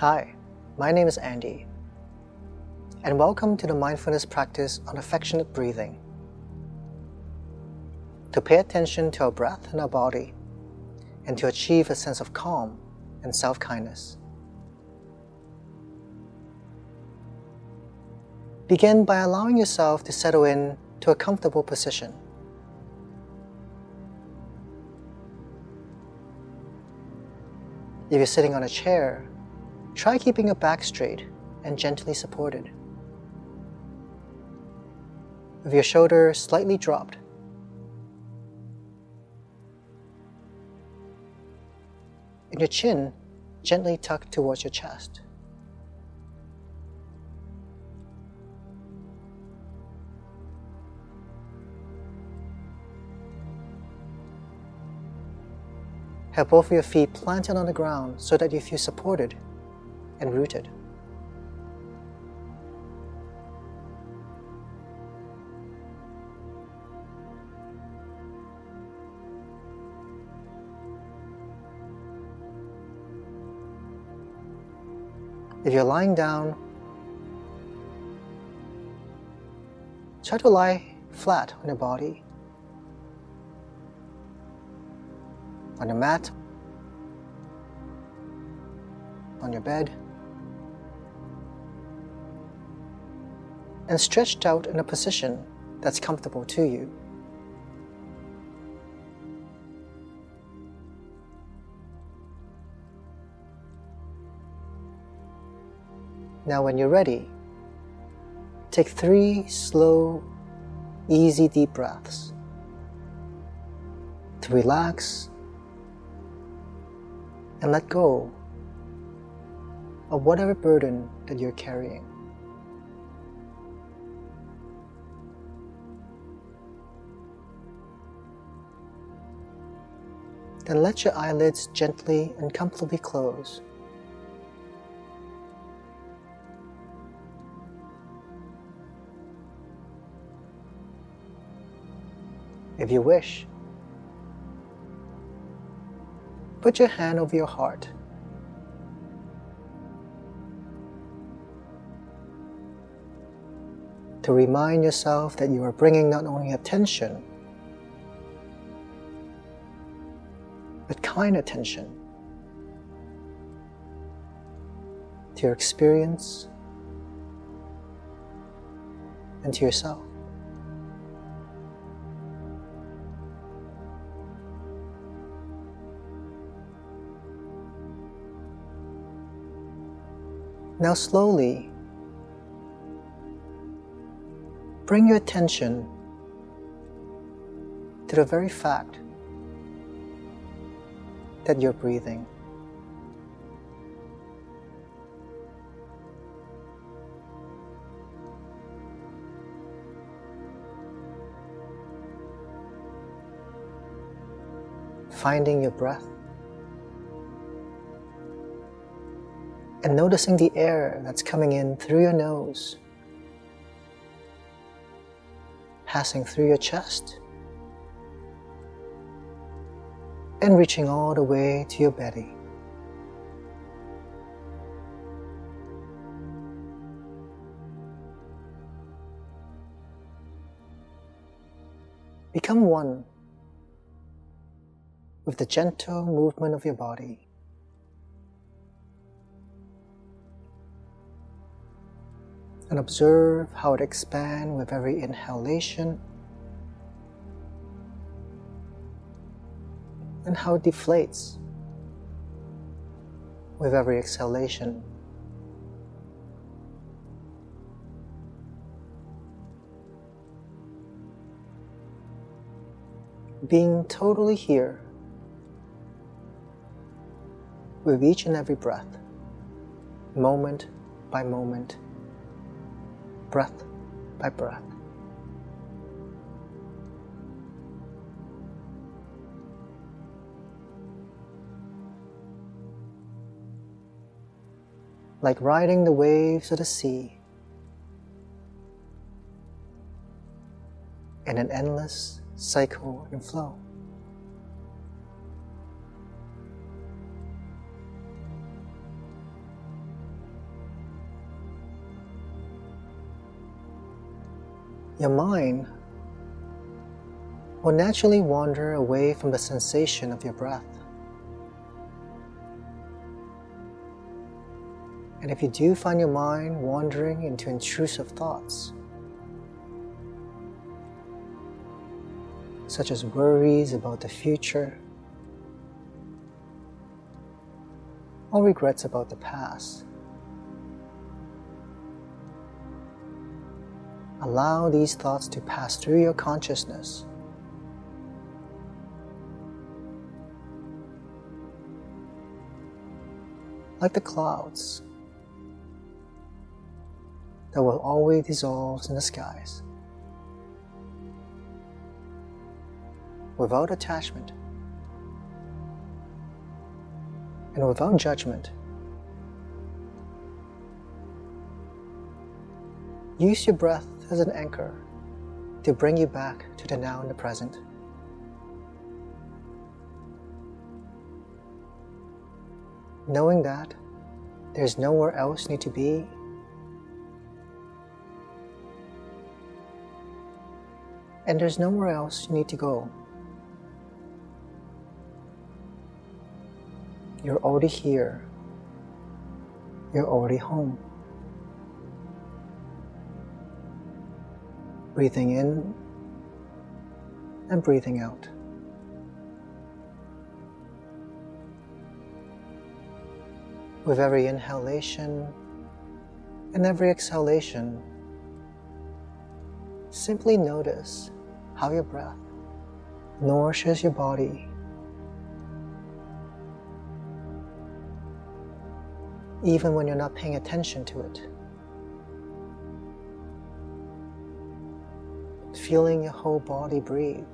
Hi, my name is Andy, and welcome to the mindfulness practice on affectionate breathing. To pay attention to our breath and our body, and to achieve a sense of calm and self kindness. Begin by allowing yourself to settle in to a comfortable position. If you're sitting on a chair, try keeping your back straight and gently supported. With your shoulders slightly dropped, and your chin gently tucked towards your chest. Have both of your feet planted on the ground so that you feel supported and rooted. If you're lying down, try to lie flat on your body on your mat, on your bed, and stretched out in a position that's comfortable to you. Now, when you're ready, take three slow, easy, deep breaths to relax and let go of whatever burden that you're carrying. Then let your eyelids gently and comfortably close. If you wish, Put your hand over your heart. To remind yourself that you are bringing not only attention, but kind attention to your experience and to yourself. Now, slowly bring your attention to the very fact that you're breathing. Finding your breath. and noticing the air that's coming in through your nose, passing through your chest, and reaching all the way to your belly. Become one with the gentle movement of your body. and observe how it expands with every inhalation how it deflates with every exhalation. Being totally here with each and every breath, moment by moment breath by breath. like riding the waves of the sea in an endless cycle and flow. Your mind will naturally wander away from the sensation of your breath. And if you do find your mind wandering into intrusive thoughts, such as worries about the future or regrets about the past, allow these thoughts to pass through your consciousness. Like the clouds that will always dissolve in the skies without attachment and without judgment. Use your breath as an anchor to bring you back to the now and the present. Knowing that there's nowhere else you need to be and there's nowhere else you need to go. You're already here. You're already home. Breathing in and breathing out. With every inhalation and every exhalation, simply notice how your breath nourishes your body. Even when you're not paying attention to it. Feeling your whole body breathe.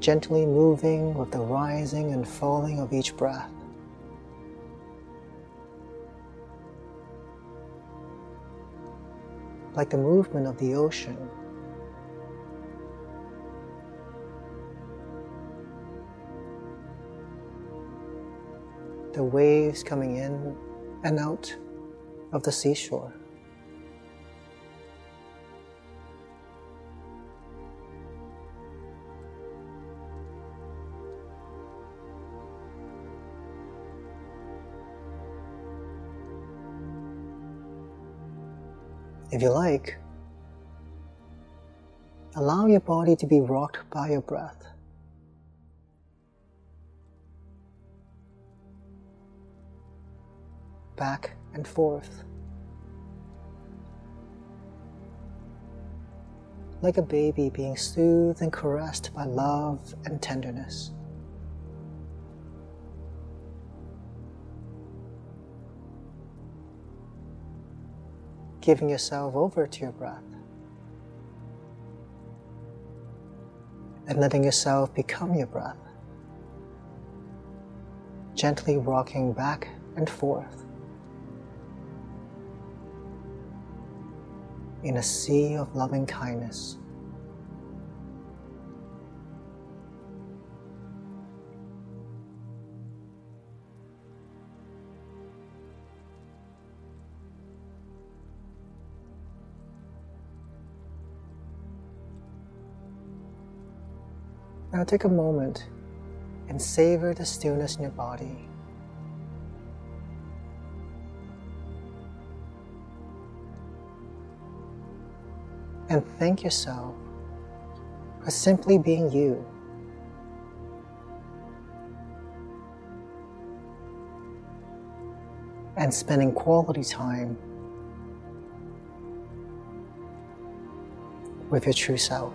Gently moving with the rising and falling of each breath. Like the movement of the ocean. The waves coming in and out of the seashore. If you like, allow your body to be rocked by your breath. Back and forth. Like a baby being soothed and caressed by love and tenderness. Giving yourself over to your breath. And letting yourself become your breath, gently rocking back and forth. In a sea of loving kindness. Now take a moment and savor the stillness in your body. And thank yourself for simply being you. And spending quality time with your true self.